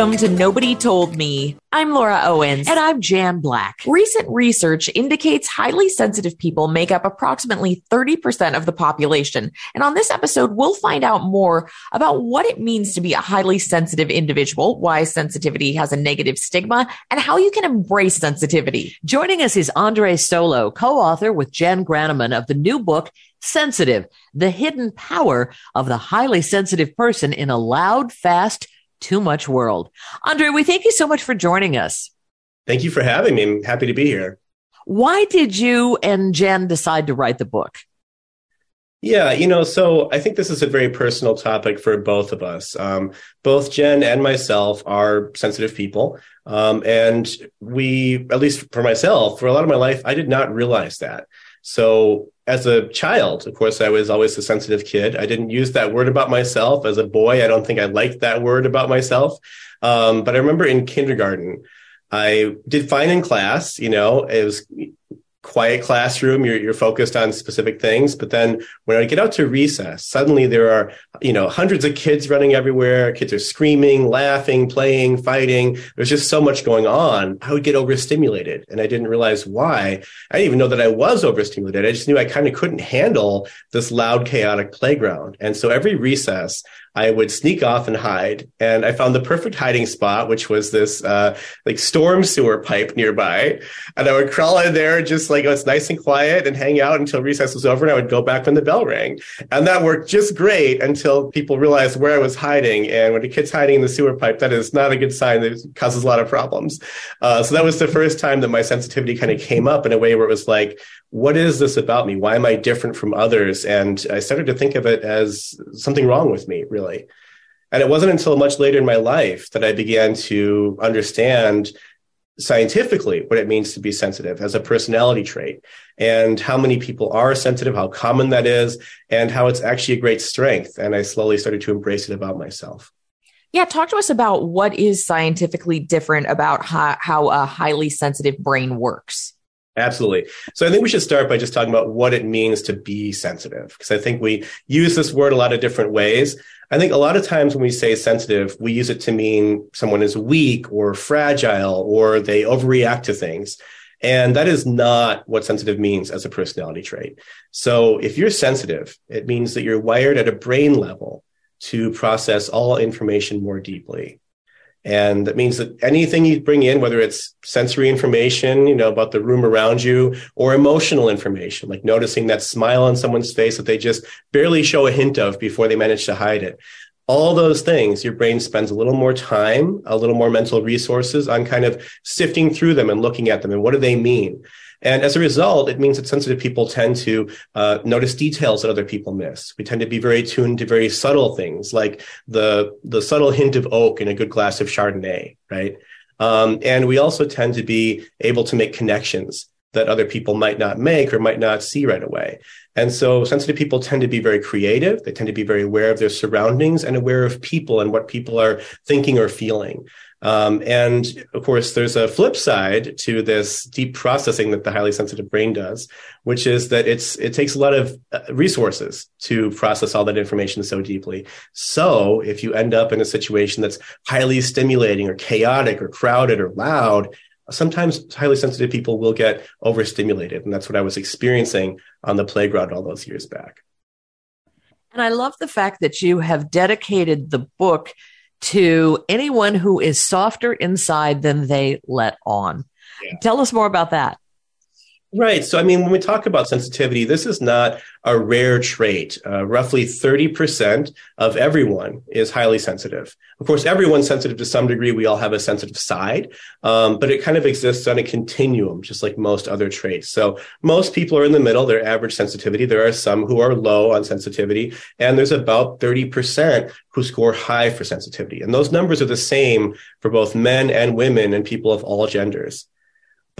Welcome to Nobody Told Me. I'm Laura Owens. And I'm Jan Black. Recent research indicates highly sensitive people make up approximately 30% of the population. And on this episode, we'll find out more about what it means to be a highly sensitive individual, why sensitivity has a negative stigma, and how you can embrace sensitivity. Joining us is Andre Solo, co-author with Jenn Granneman of the new book, Sensitive, the hidden power of the highly sensitive person in a loud, fast, too much world. Andre, we thank you so much for joining us. Thank you for having me. I'm happy to be here. Why did you and Jenn decide to write the book? Yeah, you know, so I think this is a very personal topic for both of us. Um, both Jenn and myself are sensitive people. Um, and we, at least for myself, for a lot of my life, I did not realize that. So as a child, of course, I was always a sensitive kid. I didn't use that word about myself. As a boy, I don't think I liked that word about myself. Um, but I remember in kindergarten, I did fine in class. You know, it was quiet classroom you're, you're focused on specific things but then when i get out to recess suddenly there are you know hundreds of kids running everywhere kids are screaming laughing playing fighting. There's just so much going on. I would get overstimulated and i didn't realize why. I didn't even know that i was overstimulated. I just knew i kind of couldn't handle this loud chaotic playground. And so every recess I would sneak off and hide. And I found the perfect hiding spot, which was this uh, like storm sewer pipe nearby. And I would crawl in there, just like it was nice and quiet, and hang out until recess was over. And I would go back when the bell rang. And that worked just great until people realized where I was hiding. And when a kid's hiding in the sewer pipe, that is not a good sign. It causes a lot of problems. Uh, so that was the first time that my sensitivity kind of came up in a way where it was like, what is this about me? Why am I different from others? And I started to think of it as something wrong with me, really. And it wasn't until much later in my life that I began to understand scientifically what it means to be sensitive as a personality trait and how many people are sensitive, how common that is, and how it's actually a great strength. And I slowly started to embrace it about myself. Yeah, talk to us about what is scientifically different about how, how a highly sensitive brain works. Absolutely. So I think we should start by just talking about what it means to be sensitive, because I think we use this word a lot of different ways. I think a lot of times when we say sensitive, we use it to mean someone is weak or fragile or they overreact to things. And that is not what sensitive means as a personality trait. So if you're sensitive, it means that you're wired at a brain level to process all information more deeply. And that means that anything you bring in, whether it's sensory information, you know, about the room around you or emotional information, like noticing that smile on someone's face that they just barely show a hint of before they manage to hide it. All those things, your brain spends a little more time, a little more mental resources on kind of sifting through them and looking at them and what do they mean? And as a result, it means that sensitive people tend to uh, notice details that other people miss. We tend to be very tuned to very subtle things, like the the subtle hint of oak in a good glass of Chardonnay, right? Um, and we also tend to be able to make connections that other people might not make or might not see right away. And so sensitive people tend to be very creative. They tend to be very aware of their surroundings and aware of people and what people are thinking or feeling. Um, and of course, there's a flip side to this deep processing that the highly sensitive brain does, which is that it's it takes a lot of uh, resources to process all that information so deeply. So if you end up in a situation that's highly stimulating or chaotic or crowded or loud, sometimes highly sensitive people will get overstimulated, and that's what I was experiencing on the playground all those years back. And I love the fact that you have dedicated the book to anyone who is softer inside than they let on. Yeah. Tell us more about that. Right. So, I mean, when we talk about sensitivity, this is not a rare trait. Uh, roughly 30% of everyone is highly sensitive. Of course, everyone's sensitive to some degree. We all have a sensitive side, um, but it kind of exists on a continuum, just like most other traits. So most people are in the middle, their average sensitivity. There are some who are low on sensitivity, and there's about 30% who score high for sensitivity. And those numbers are the same for both men and women and people of all genders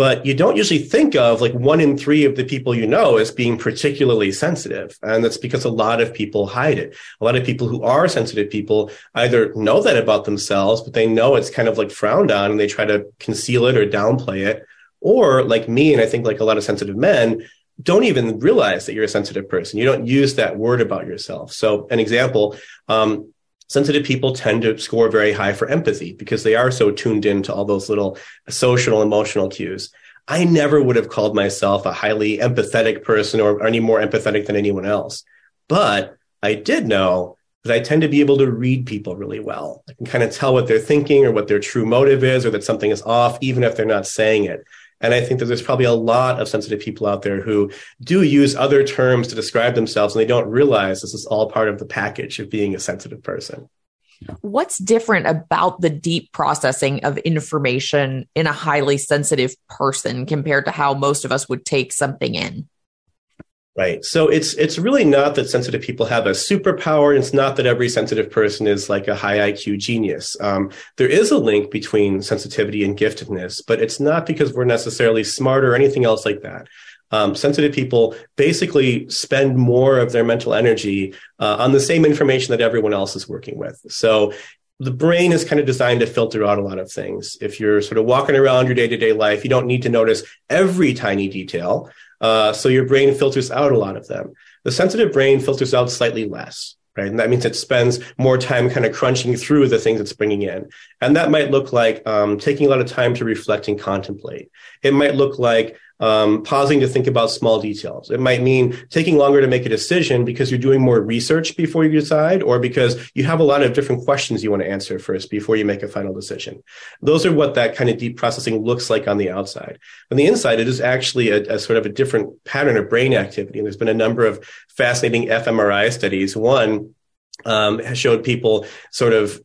but you don't usually think of like one in three of the people you know as being particularly sensitive. And that's because a lot of people hide it. A lot of people who are sensitive people either know that about themselves, but they know it's kind of like frowned on and they try to conceal it or downplay it. Or like me, and I think like a lot of sensitive men, don't even realize that you're a sensitive person. You don't use that word about yourself. So an example, um, sensitive people tend to score very high for empathy because they are so tuned in to all those little social emotional cues. I never would have called myself a highly empathetic person or any more empathetic than anyone else. But I did know that I tend to be able to read people really well. I can kind of tell what they're thinking or what their true motive is or that something is off, even if they're not saying it. And I think that there's probably a lot of sensitive people out there who do use other terms to describe themselves and they don't realize this is all part of the package of being a sensitive person. What's different about the deep processing of information in a highly sensitive person compared to how most of us would take something in? Right. So it's it's really not that sensitive people have a superpower. It's not that every sensitive person is like a high IQ genius. Um, there is a link between sensitivity and giftedness, but it's not because we're necessarily smarter or anything else like that. Um, sensitive people basically spend more of their mental energy uh, on the same information that everyone else is working with. So the brain is kind of designed to filter out a lot of things. If you're sort of walking around your day to day life, you don't need to notice every tiny detail. Uh, so your brain filters out a lot of them. The sensitive brain filters out slightly less, right? And that means it spends more time kind of crunching through the things it's bringing in. And that might look like um, taking a lot of time to reflect and contemplate. It might look like um, pausing to think about small details. It might mean taking longer to make a decision because you're doing more research before you decide, or because you have a lot of different questions you want to answer first before you make a final decision. Those are what that kind of deep processing looks like on the outside. On the inside, it is actually a, a sort of a different pattern of brain activity. And there's been a number of fascinating fMRI studies. One um, has showed people sort of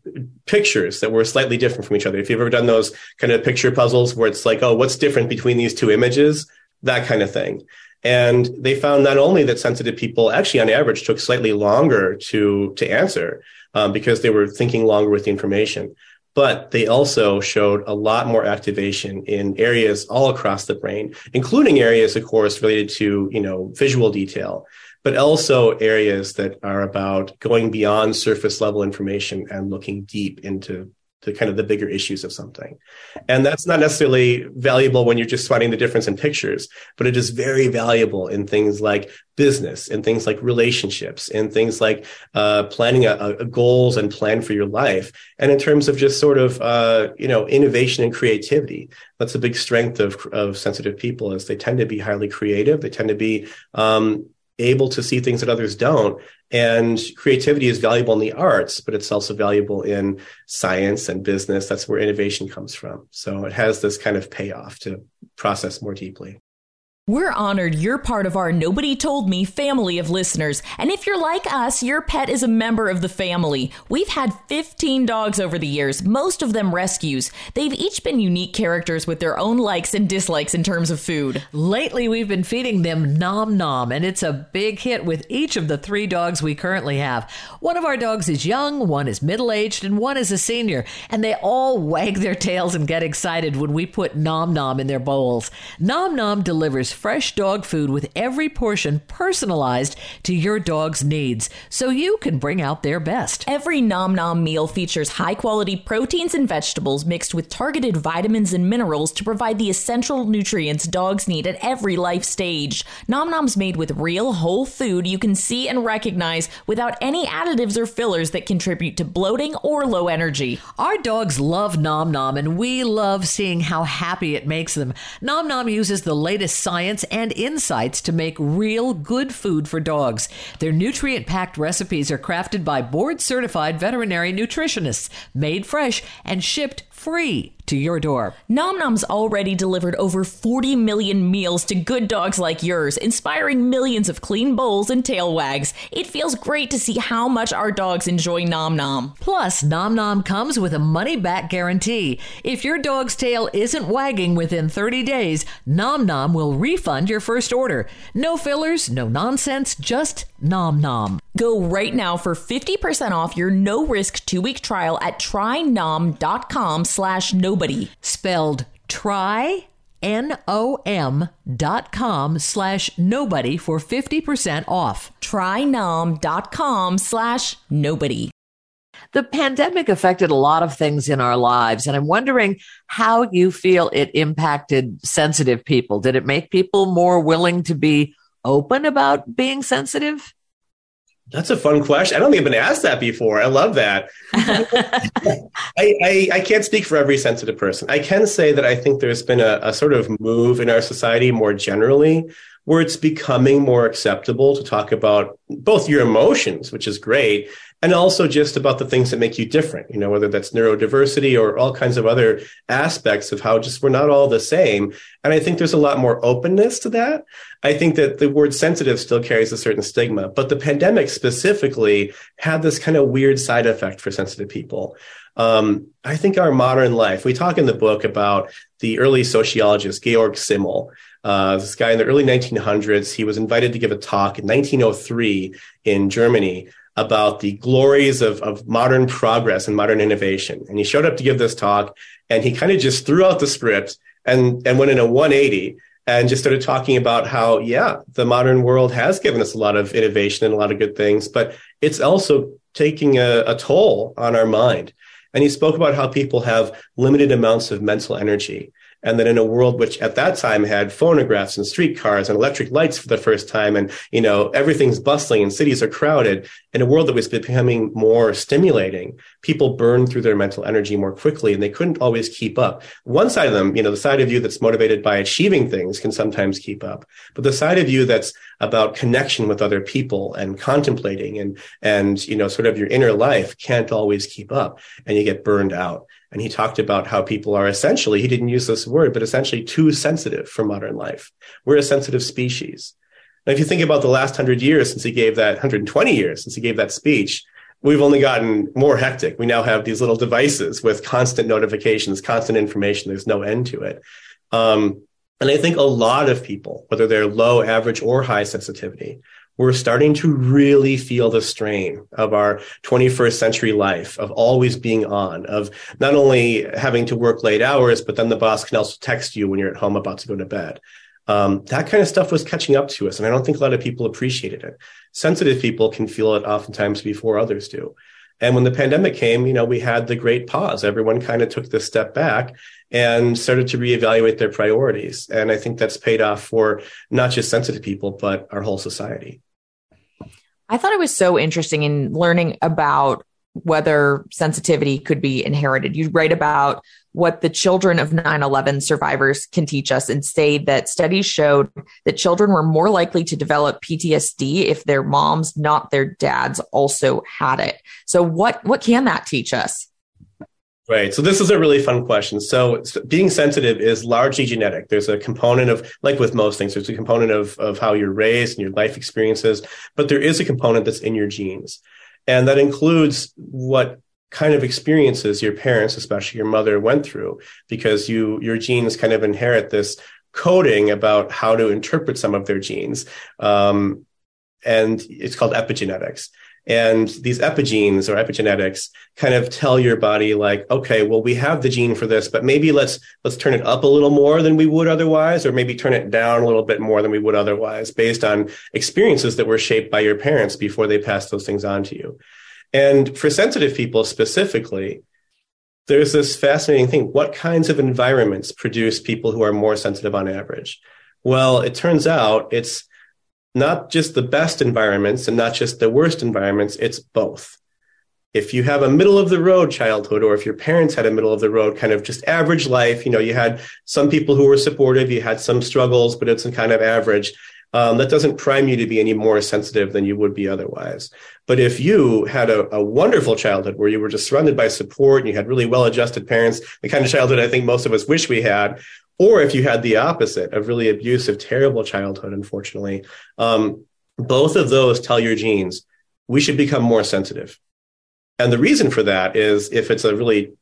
pictures that were slightly different from each other. If you've ever done those kind of picture puzzles where it's like, oh, what's different between these two images? That kind of thing. And they found not only that sensitive people actually on average took slightly longer to, to answer um, because they were thinking longer with the information, but they also showed a lot more activation in areas all across the brain, including areas, of course, related to, you know, visual detail but also areas that are about going beyond surface level information and looking deep into the kind of the bigger issues of something. And that's not necessarily valuable when you're just finding the difference in pictures, but it is very valuable in things like business, in things like relationships, in things like uh, planning a, a, goals and plan for your life, and in terms of just sort of uh, you know innovation and creativity. That's a big strength of of sensitive people is they tend to be highly creative. They tend to be um, able to see things that others don't. And creativity is valuable in the arts, but it's also valuable in science and business. That's where innovation comes from. So it has this kind of payoff to process more deeply. We're honored you're part of our Nobody Told Me family of listeners. And if you're like us, your pet is a member of the family. We've had 15 dogs over the years, most of them rescues. They've each been unique characters with their own likes and dislikes in terms of food. Lately, we've been feeding them Nom Nom, and it's a big hit with each of the three dogs we currently have. One of our dogs is young, one is middle aged, and one is a senior. And they all wag their tails and get excited when we put Nom Nom in their bowls. Nom Nom delivers fresh dog food with every portion personalized to your dog's needs so you can bring out their best. Every Nom Nom meal features high quality proteins and vegetables mixed with targeted vitamins and minerals to provide the essential nutrients dogs need at every life stage. Nom Nom's made with real whole food you can see and recognize without any additives or fillers that contribute to bloating or low energy. Our dogs love Nom Nom and we love seeing how happy it makes them. Nom Nom uses the latest science science and insights to make real good food for dogs. Their nutrient packed recipes are crafted by board certified veterinary nutritionists, made fresh, and shipped free to your door. Nom Nom's already delivered over 40 million meals to good dogs like yours, inspiring millions of clean bowls and tail wags. It feels great to see how much our dogs enjoy Nom Nom. Plus, Nom Nom comes with a money back guarantee. If your dog's tail isn't wagging within 30 days, Nom Nom will refund your first order. No fillers, no nonsense, just Nom Nom. Go right now for 50% off your no-risk two-week trial at trynom.com slash nobody. Spelled try N-O-M dot com slash nobody for 50% off. Trynom dot com slash nobody. The pandemic affected a lot of things in our lives, and I'm wondering how you feel it impacted sensitive people. Did it make people more willing to be open about being sensitive? That's a fun question. I don't think I've been asked that before. I love that. I, I, I, can't speak for every sensitive person. I can say that I think there's been a, a sort of move in our society more generally where it's becoming more acceptable to talk about both your emotions, which is great, and also just about the things that make you different, you know, whether that's neurodiversity or all kinds of other aspects of how just we're not all the same. And I think there's a lot more openness to that. I think that the word sensitive still carries a certain stigma, but the pandemic specifically had this kind of weird side effect for sensitive people. Um, I think our modern life, we talk in the book about the early sociologist, Georg Simmel. Uh, this guy in the early 1900s, he was invited to give a talk in 1903 in Germany about the glories of, of modern progress and modern innovation. And he showed up to give this talk and he kind of just threw out the script and, and went in a 180 and just started talking about how, yeah, the modern world has given us a lot of innovation and a lot of good things, but it's also taking a, a toll on our mind. And he spoke about how people have limited amounts of mental energy and then in a world which at that time had phonographs and streetcars and electric lights for the first time, and you know everything's bustling and cities are crowded, in a world that was becoming more stimulating, people burned through their mental energy more quickly, and they couldn't always keep up. One side of them, you know, the side of you that's motivated by achieving things can sometimes keep up, but the side of you that's about connection with other people and contemplating and and you know sort of your inner life can't always keep up, and you get burned out. And he talked about how people are essentially, he didn't use this word, but essentially too sensitive for modern life. We're a sensitive species. Now, if you think about the last hundred years since he gave that, 120 years since he gave that speech, we've only gotten more hectic. We now have these little devices with constant notifications, constant information. There's no end to it. Um, and I think a lot of people, whether they're low, average, or high sensitivity, we're starting to really feel the strain of our 21st century life of always being on, of not only having to work late hours, but then the boss can also text you when you're at home about to go to bed. Um, that kind of stuff was catching up to us. And I don't think a lot of people appreciated it. Sensitive people can feel it oftentimes before others do. And when the pandemic came, you know, we had the great pause. Everyone kind of took this step back and started to reevaluate their priorities. And I think that's paid off for not just sensitive people, but our whole society. I thought it was so interesting in learning about whether sensitivity could be inherited. You write about what the children of 9 11 survivors can teach us and say that studies showed that children were more likely to develop PTSD if their moms, not their dads, also had it. So, what, what can that teach us? Right. So this is a really fun question. So being sensitive is largely genetic. There's a component of, like with most things, there's a component of, of how you're raised and your life experiences, but there is a component that's in your genes. And that includes what kind of experiences your parents, especially your mother, went through, because you, your genes kind of inherit this coding about how to interpret some of their genes. Um, and it's called epigenetics. And these epigenes or epigenetics kind of tell your body like, okay, well, we have the gene for this, but maybe let's, let's turn it up a little more than we would otherwise, or maybe turn it down a little bit more than we would otherwise based on experiences that were shaped by your parents before they passed those things on to you. And for sensitive people specifically, there's this fascinating thing. What kinds of environments produce people who are more sensitive on average? Well, it turns out it's not just the best environments and not just the worst environments, it's both. If you have a middle of the road childhood, or if your parents had a middle of the road kind of just average life, you know, you had some people who were supportive, you had some struggles, but it's a kind of average. Um, that doesn't prime you to be any more sensitive than you would be otherwise. But if you had a, a, wonderful childhood where you were just surrounded by support and you had really well adjusted parents, the kind of childhood I think most of us wish we had, or if you had the opposite of really abusive, terrible childhood, unfortunately, um, both of those tell your genes we should become more sensitive. And the reason for that is if it's a really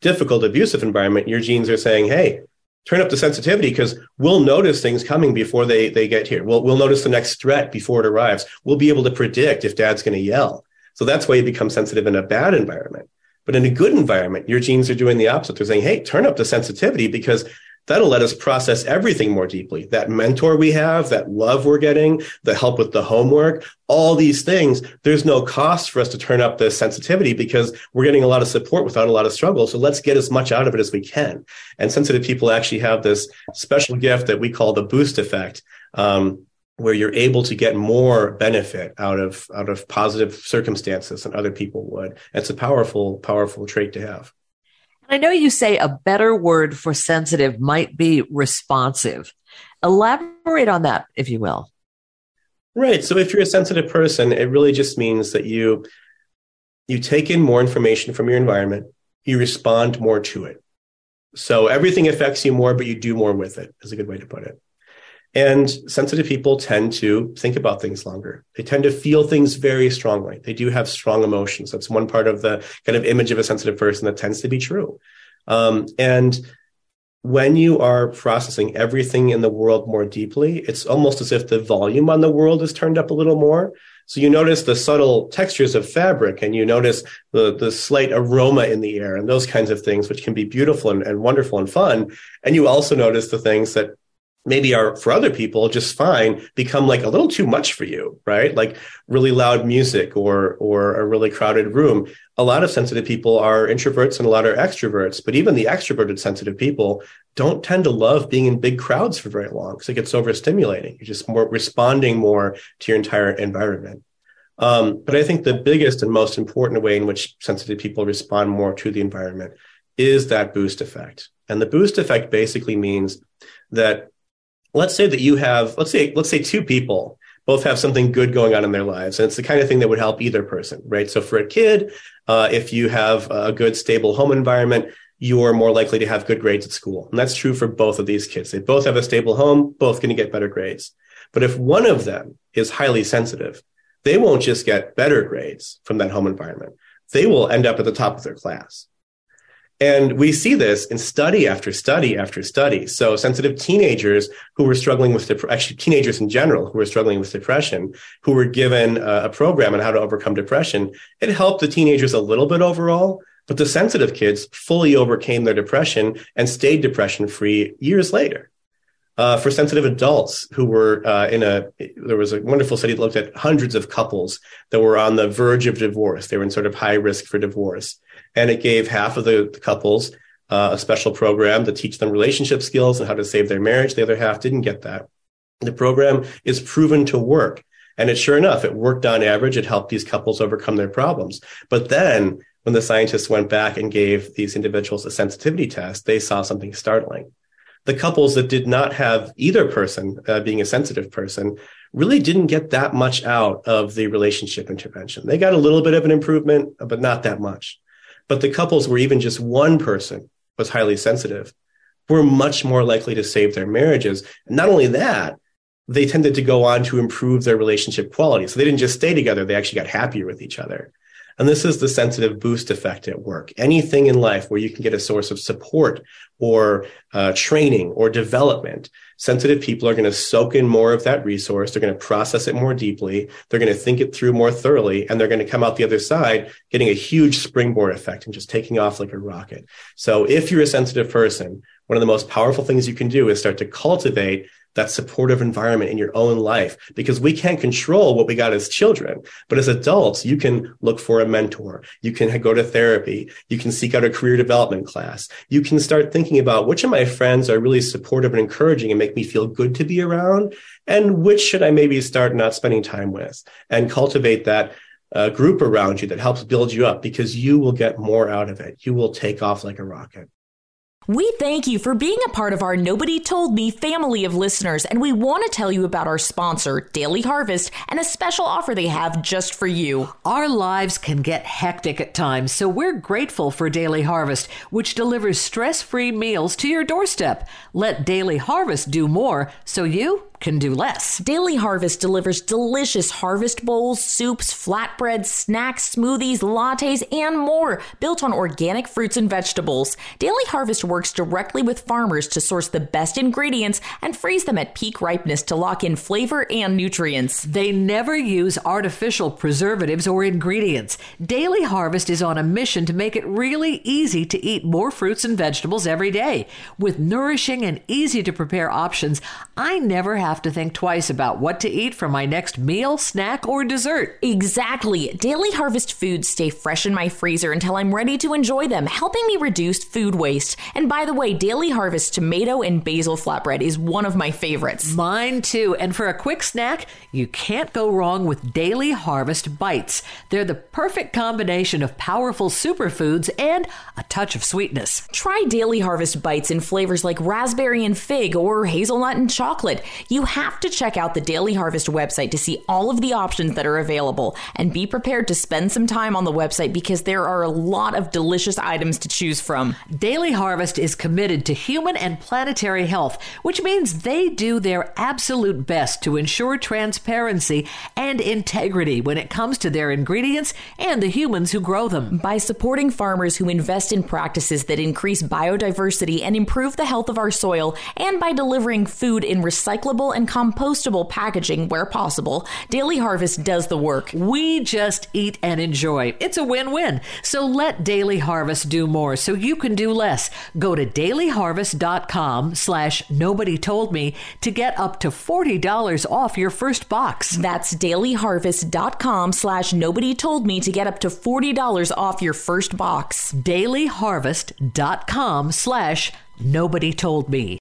difficult, abusive environment, your genes are saying, hey, turn up the sensitivity because we'll notice things coming before they, they get here. We'll, we'll notice the next threat before it arrives. We'll be able to predict if dad's going to yell. So that's why you become sensitive in a bad environment. But in a good environment, your genes are doing the opposite. They're saying, hey, turn up the sensitivity because that'll let us process everything more deeply. That mentor we have, that love we're getting, the help with the homework, all these things, there's no cost for us to turn up the sensitivity because we're getting a lot of support without a lot of struggle. So let's get as much out of it as we can. And sensitive people actually have this special gift that we call the boost effect. Um, where you're able to get more benefit out of out of positive circumstances than other people would. It's a powerful, powerful trait to have. I know you say a better word for sensitive might be responsive. Elaborate on that, if you will. Right. So if you're a sensitive person, it really just means that you you take in more information from your environment, you respond more to it. So everything affects you more, but you do more with it, is a good way to put it. And sensitive people tend to think about things longer. They tend to feel things very strongly. They do have strong emotions. That's one part of the kind of image of a sensitive person that tends to be true. Um, and when you are processing everything in the world more deeply, it's almost as if the volume on the world is turned up a little more. So you notice the subtle textures of fabric and you notice the, the slight aroma in the air and those kinds of things, which can be beautiful and, and wonderful and fun. And you also notice the things that maybe are for other people just fine become like a little too much for you right? Like really loud music or or a really crowded room. A lot of sensitive people are introverts and a lot are extroverts but even the extroverted sensitive people don't tend to love being in big crowds for very long because it gets overstimulating. You're just more responding more to your entire environment. Um, but i think the biggest and most important way in which sensitive people respond more to the environment is that boost effect. And the boost effect basically means that let's say that you have let's say let's say two people both have something good going on in their lives and it's the kind of thing that would help either person right? So for a kid uh, if you have a good stable home environment you're more likely to have good grades at school. And that's true for both of these kids. They both have a stable home both going to get better grades. But if one of them is highly sensitive they won't just get better grades from that home environment. They will end up at the top of their class and we see this in study after study after study. So sensitive teenagers who were struggling with dep- actually teenagers in general who were struggling with depression, who were given a, program on how to overcome depression, it helped the teenagers a little bit overall, but the sensitive kids fully overcame their depression and stayed depression free years later. Uh, for sensitive adults who were uh, in a, there was a wonderful study that looked at hundreds of couples that were on the verge of divorce. They were in sort of high risk for divorce and it gave half of the, the couples uh, a special program to teach them relationship skills and how to save their marriage. The other half didn't get that. The program is proven to work. And it sure enough, it worked on average. It helped these couples overcome their problems. But then when the scientists went back and gave these individuals a sensitivity test, they saw something startling. The couples that did not have either person uh, being a sensitive person really didn't get that much out of the relationship intervention. They got a little bit of an improvement, but not that much. But the couples where even just one person was highly sensitive were much more likely to save their marriages. And not only that, they tended to go on to improve their relationship quality. So they didn't just stay together, they actually got happier with each other. And this is the sensitive boost effect at work. Anything in life where you can get a source of support or uh, training or development, sensitive people are going to soak in more of that resource. They're going to process it more deeply. They're going to think it through more thoroughly, and they're going to come out the other side getting a huge springboard effect and just taking off like a rocket. So if you're a sensitive person, one of the most powerful things you can do is start to cultivate that supportive environment in your own life because we can't control what we got as children. But as adults, you can look for a mentor. You can go to therapy. You can seek out a career development class. You can start thinking about which of my friends are really supportive and encouraging and make me feel good to be around. And which should I maybe start not spending time with and cultivate that uh, group around you that helps build you up because you will get more out of it. You will take off like a rocket. We thank you for being a part of our Nobody Told Me family of listeners, and we want to tell you about our sponsor, Daily Harvest, and a special offer they have just for you. Our lives can get hectic at times, so we're grateful for Daily Harvest, which delivers stress free meals to your doorstep. Let Daily Harvest do more so you can do less. Daily Harvest delivers delicious harvest bowls, soups, flatbreads, snacks, smoothies, lattes, and more built on organic fruits and vegetables. Daily Harvest works directly with farmers to source the best ingredients and freeze them at peak ripeness to lock in flavor and nutrients. They never use artificial preservatives or ingredients. Daily Harvest is on a mission to make it really easy to eat more fruits and vegetables every day. With nourishing and easy to prepare options, I never have have to think twice about what to eat for my next meal, snack, or dessert. Exactly. Daily Harvest foods stay fresh in my freezer until I'm ready to enjoy them, helping me reduce food waste. And by the way, Daily Harvest tomato and basil flatbread is one of my favorites. Mine too. And for a quick snack, you can't go wrong with Daily Harvest Bites. They're the perfect combination of powerful superfoods and a touch of sweetness. Try Daily Harvest Bites in flavors like raspberry and fig or hazelnut and chocolate. You have to check out the Daily Harvest website to see all of the options that are available and be prepared to spend some time on the website because there are a lot of delicious items to choose from. Daily Harvest is committed to human and planetary health, which means they do their absolute best to ensure transparency and integrity when it comes to their ingredients and the humans who grow them. By supporting farmers who invest in practices that increase biodiversity and improve the health of our soil, and by delivering food in recyclable and compostable packaging where possible, Daily Harvest does the work. We just eat and enjoy. It's a win-win. So let Daily Harvest do more so you can do less. Go to dailyharvest.com slash nobody told me to get up to $40 off your first box. That's dailyharvest.com slash nobody told me to get up to $40 off your first box. dailyharvest.com slash nobody told me.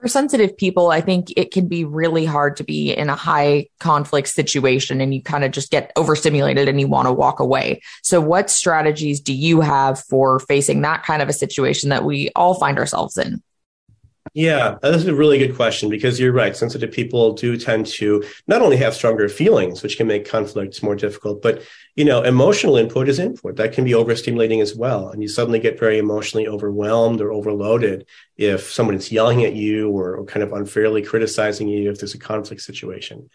For sensitive people, I think it can be really hard to be in a high conflict situation and you kind of just get overstimulated and you want to walk away. So, what strategies do you have for facing that kind of a situation that we all find ourselves in? Yeah, that's a really good question because you're right. Sensitive people do tend to not only have stronger feelings, which can make conflicts more difficult, but you know, emotional input is input that can be overstimulating as well, and you suddenly get very emotionally overwhelmed or overloaded if someone is yelling at you or, or kind of unfairly criticizing you if there's a conflict situation.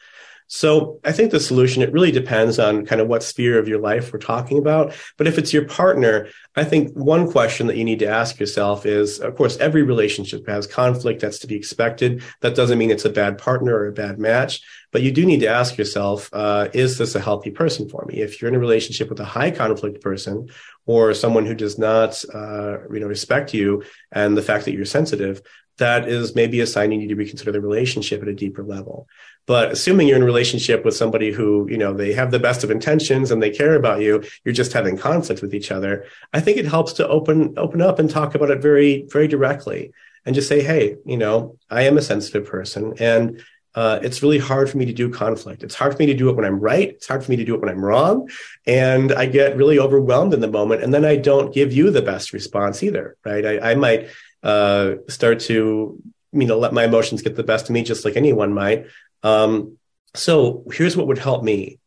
So I think the solution, it really depends on kind of what sphere of your life we're talking about. But if it's your partner, I think one question that you need to ask yourself is, of course, every relationship has conflict. That's to be expected. That doesn't mean it's a bad partner or a bad match, but you do need to ask yourself, uh, is this a healthy person for me? If you're in a relationship with a high conflict person or someone who does not, uh, you know, respect you and the fact that you're sensitive, that is maybe a sign you need to reconsider the relationship at a deeper level. But assuming you're in a relationship with somebody who, you know, they have the best of intentions and they care about you, you're just having conflict with each other. I think it helps to open, open up and talk about it very, very directly and just say, Hey, you know, I am a sensitive person and uh, it's really hard for me to do conflict. It's hard for me to do it when I'm right. It's hard for me to do it when I'm wrong. And I get really overwhelmed in the moment. And then I don't give you the best response either, right? I, I might uh, start to, you know, let my emotions get the best of me, just like anyone might. Um, so here's what would help me.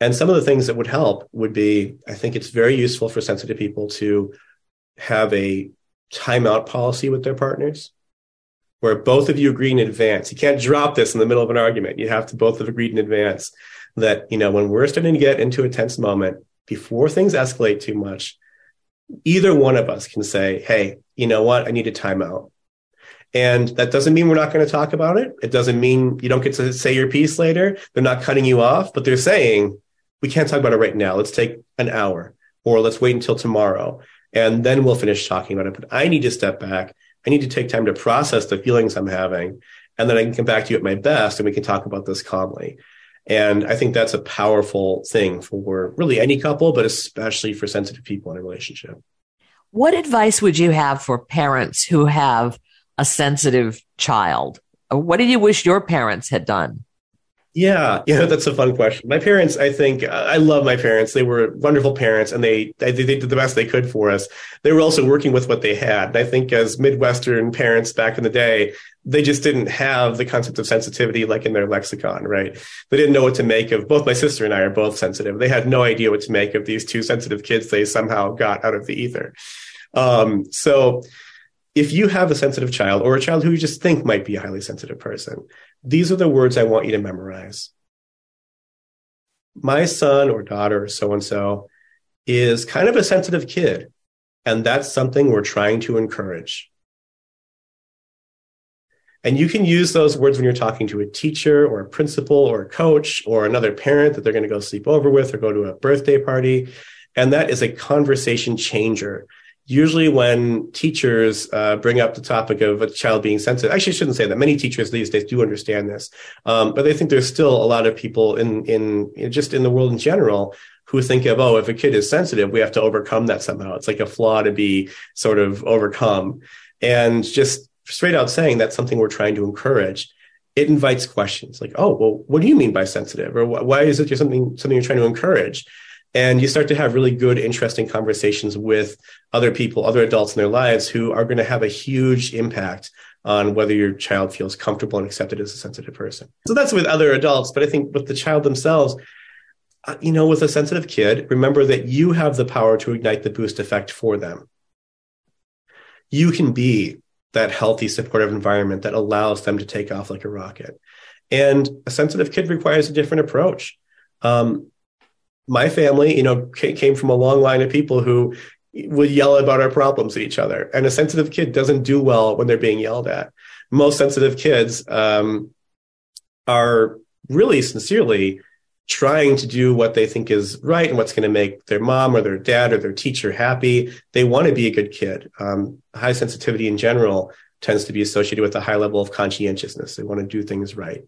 And some of the things that would help would be I think it's very useful for sensitive people to have a timeout policy with their partners where both of you agree in advance. You can't drop this in the middle of an argument. You have to both have agreed in advance that, you know, when we're starting to get into a tense moment, before things escalate too much, either one of us can say, Hey, you know what? I need a timeout. And that doesn't mean we're not going to talk about it. It doesn't mean you don't get to say your piece later. They're not cutting you off, but they're saying, we can't talk about it right now. Let's take an hour or let's wait until tomorrow and then we'll finish talking about it. But I need to step back. I need to take time to process the feelings I'm having. And then I can come back to you at my best and we can talk about this calmly. And I think that's a powerful thing for really any couple, but especially for sensitive people in a relationship. What advice would you have for parents who have a sensitive child? What did you wish your parents had done? Yeah, yeah, that's a fun question. My parents, I think, I love my parents. They were wonderful parents, and they they, they did the best they could for us. They were also working with what they had. And I think, as Midwestern parents back in the day, they just didn't have the concept of sensitivity like in their lexicon, right? They didn't know what to make of. Both my sister and I are both sensitive. They had no idea what to make of these two sensitive kids they somehow got out of the ether. Um, so if you have a sensitive child or a child who you just think might be a highly sensitive person, these are the words I want you to memorize. My son or daughter so and so is kind of a sensitive kid, and that's something we're trying to encourage. And you can use those words when you're talking to a teacher or a principal or a coach or another parent that they're going to go sleep over with or go to a birthday party. And that is a conversation changer usually when teachers uh, bring up the topic of a child being sensitive, actually, I shouldn't say that. Many teachers these days do understand this, um, but I think there's still a lot of people in in just in the world in general who think of, oh, if a kid is sensitive, we have to overcome that somehow. It's like a flaw to be sort of overcome, and just straight out saying that's something we're trying to encourage. It invites questions like, oh, well, what do you mean by sensitive, or why is it something something you're trying to encourage? And you start to have really good interesting conversations with other people other adults in their lives who are going to have a huge impact on whether your child feels comfortable and accepted as a sensitive person. So that's with other adults but i think with the child themselves uh, you know with a sensitive kid remember that you have the power to ignite the boost effect for them. You can be that healthy supportive environment that allows them to take off like a rocket. And a sensitive kid requires a different approach. Um, my family, you know, came from a long line of people who would yell about our problems at each other. And a sensitive kid doesn't do well when they're being yelled at. Most sensitive kids um, are really sincerely trying to do what they think is right and what's going to make their mom or their dad or their teacher happy. They want to be a good kid. Um, high sensitivity in general tends to be associated with a high level of conscientiousness. They want to do things right.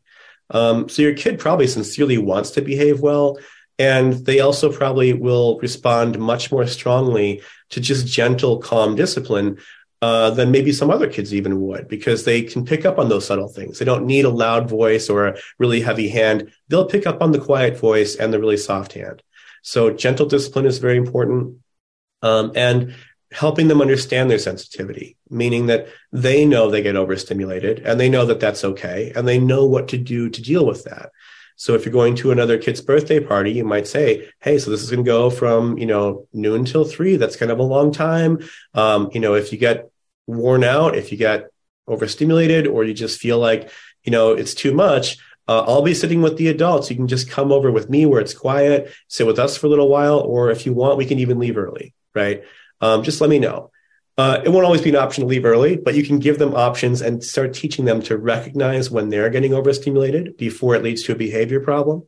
Um, so your kid probably sincerely wants to behave well, and they also probably will respond much more strongly to just gentle, calm discipline uh, than maybe some other kids even would, because they can pick up on those subtle things. They don't need a loud voice or a really heavy hand. They'll pick up on the quiet voice and the really soft hand. So gentle discipline is very important. Um, and helping them understand their sensitivity, meaning that they know they get overstimulated and they know that that's okay and they know what to do to deal with that. So if you're going to another kid's birthday party, you might say, Hey, so this is going to go from, you know, noon till three. That's kind of a long time. Um, you know, if you get worn out, if you get overstimulated, or you just feel like, you know, it's too much, uh, I'll be sitting with the adults. You can just come over with me where it's quiet, sit with us for a little while, or if you want, we can even leave early, right? Um, just let me know. Uh, it won't always be an option to leave early, but you can give them options and start teaching them to recognize when they're getting overstimulated before it leads to a behavior problem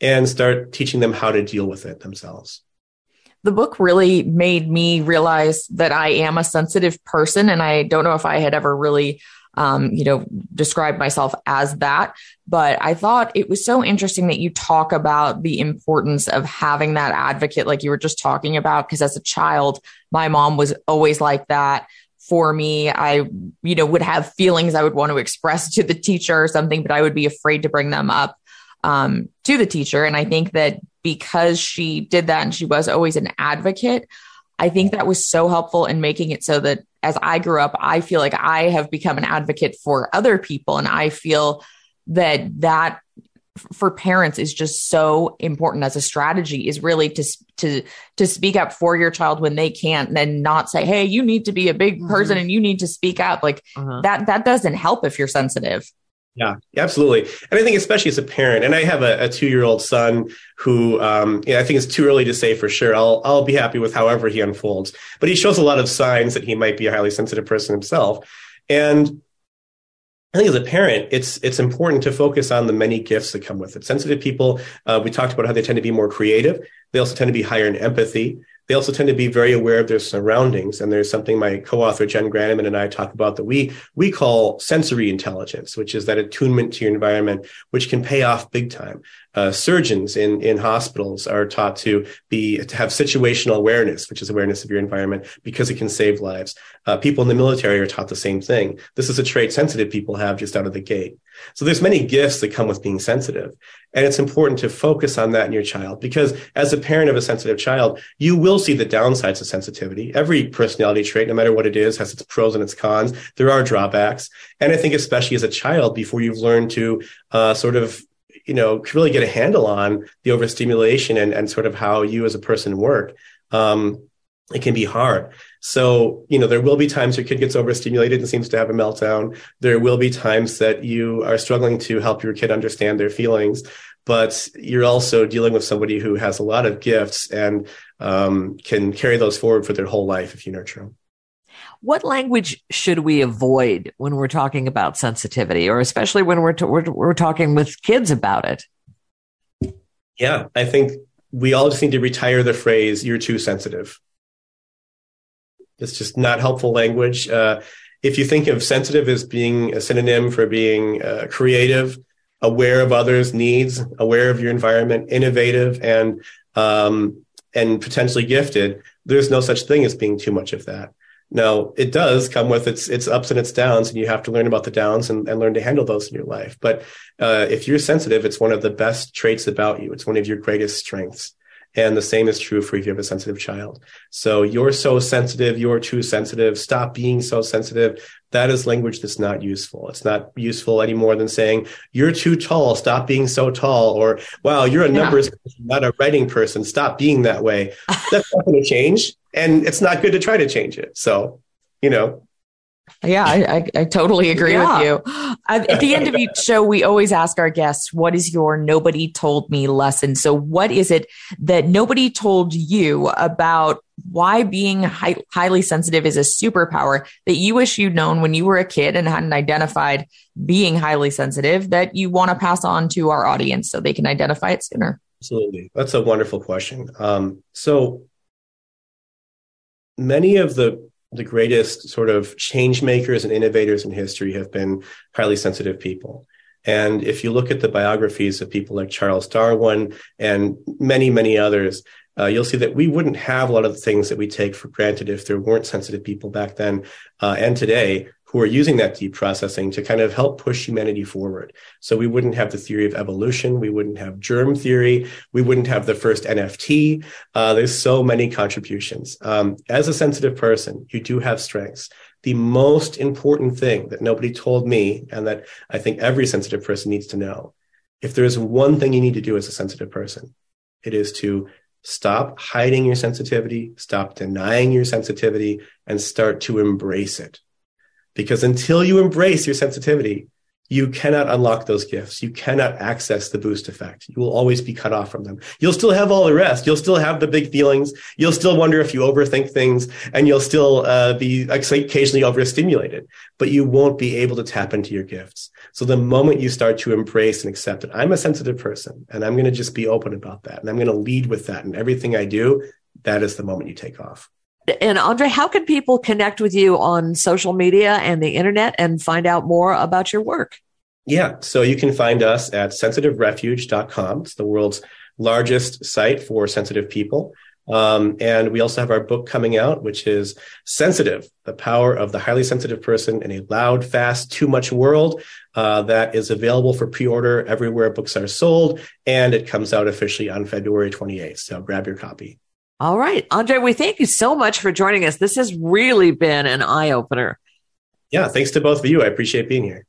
and start teaching them how to deal with it themselves. The book really made me realize that I am a sensitive person, and I don't know if I had ever really um, you know, describe myself as that. But I thought it was so interesting that you talk about the importance of having that advocate, like you were just talking about. Because as a child, my mom was always like that for me. I, you know, would have feelings I would want to express to the teacher or something, but I would be afraid to bring them up um, to the teacher. And I think that because she did that and she was always an advocate, I think that was so helpful in making it so that as I grew up, I feel like I have become an advocate for other people. And I feel that that for parents is just so important as a strategy is really to to to speak up for your child when they can't and then not say hey you need to be a big person mm-hmm. and you need to speak up like uh-huh. that that doesn't help if you're sensitive yeah, absolutely. And I think, especially as a parent, and I have a, a two year old son who um, I think it's too early to say for sure. I'll, I'll be happy with however he unfolds, but he shows a lot of signs that he might be a highly sensitive person himself. And I think as a parent, it's it's important to focus on the many gifts that come with it. Sensitive people, uh, we talked about how they tend to be more creative. They also tend to be higher in empathy. They also tend to be very aware of their surroundings. And there's something my co-author Jenn Granneman and I talk about that we we call sensory intelligence, which is that attunement to your environment, which can pay off big time. Uh, surgeons in in hospitals are taught to be to have situational awareness, which is awareness of your environment, because it can save lives. Uh, people in the military are taught the same thing. This is a trait sensitive people have just out of the gate. So there's many gifts that come with being sensitive. And it's important to focus on that in your child because as a parent of a sensitive child, you will see the downsides of sensitivity. Every personality trait, no matter what it is, has its pros and its cons. There are drawbacks. And I think especially as a child, before you've learned to uh, sort of you know really get a handle on the overstimulation and, and sort of how you as a person work um, it can be hard so, you know, there will be times your kid gets overstimulated and seems to have a meltdown. There will be times that you are struggling to help your kid understand their feelings, but you're also dealing with somebody who has a lot of gifts and um, can carry those forward for their whole life if you nurture them. What language should we avoid when we're talking about sensitivity, or especially when we're, t- we're, we're talking with kids about it? Yeah, I think we all just need to retire the phrase, you're too sensitive It's just not helpful language. Uh, if you think of sensitive as being a synonym for being uh, creative, aware of others' needs, aware of your environment, innovative, and um, and potentially gifted, there's no such thing as being too much of that. Now, it does come with its its ups and its downs, and you have to learn about the downs and, and learn to handle those in your life. But uh, if you're sensitive, it's one of the best traits about you. It's one of your greatest strengths. And the same is true for if you have a sensitive child. So you're so sensitive, you're too sensitive. Stop being so sensitive. That is language that's not useful. It's not useful any more than saying, you're too tall. Stop being so tall. Or, wow, you're a numbers yeah. person, not a writing person. Stop being that way. That's not going to change. And it's not good to try to change it. So, you know, yeah, I, I, I, totally agree yeah. with you. At the end of each show, we always ask our guests, what is your nobody told me lesson? So, what is it that nobody told you about why being high, highly sensitive is a superpower that you wish you'd known when you were a kid and hadn't identified being highly sensitive that you want to pass on to our audience so they can identify it sooner? Absolutely. That's a wonderful question. Um, so, many of the the greatest sort of change makers and innovators in history have been highly sensitive people. And if you look at the biographies of people like Charles Darwin and many, many others, uh, you'll see that we wouldn't have a lot of the things that we take for granted if there weren't sensitive people back then uh, and today who are using that deep processing to kind of help push humanity forward. So we wouldn't have the theory of evolution. We wouldn't have germ theory. We wouldn't have the first NFT. Uh, there's so many contributions. Um, as a sensitive person, you do have strengths. The most important thing that nobody told me and that I think every sensitive person needs to know, if there is one thing you need to do as a sensitive person, it is to stop hiding your sensitivity, stop denying your sensitivity, and start to embrace it because until you embrace your sensitivity, you cannot unlock those gifts. You cannot access the boost effect. You will always be cut off from them. You'll still have all the rest. You'll still have the big feelings. You'll still wonder if you overthink things and you'll still uh, be occasionally overstimulated, but you won't be able to tap into your gifts. So the moment you start to embrace and accept it, I'm a sensitive person and I'm going to just be open about that. And I'm going to lead with that. And everything I do, that is the moment you take off. And Andre, how can people connect with you on social media and the internet and find out more about your work? Yeah, so you can find us at sensitiverefuge.com. It's the world's largest site for sensitive people. Um, and we also have our book coming out, which is Sensitive, the power of the highly sensitive person in a loud, fast, too much world. Uh, that is available for pre-order everywhere books are sold. And it comes out officially on February 28th. So grab your copy. All right. Andre, we thank you so much for joining us. This has really been an eye opener. Yeah, thanks to both of you. I appreciate being here.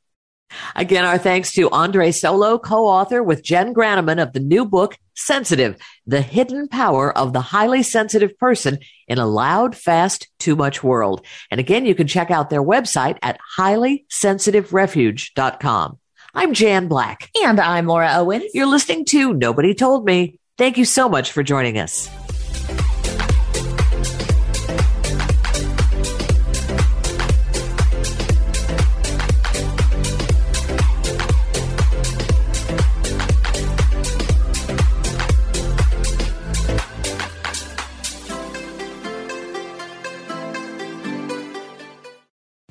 Again, our thanks to Andre Solo, co-author with Jenn Granneman of the new book, Sensitive, The Hidden Power of the Highly Sensitive Person in a Loud, Fast, Too Much World. And again, you can check out their website at highlysensitiverefuge.com. I'm Jan Black. And I'm Laura Owen. You're listening to Nobody Told Me. Thank you so much for joining us.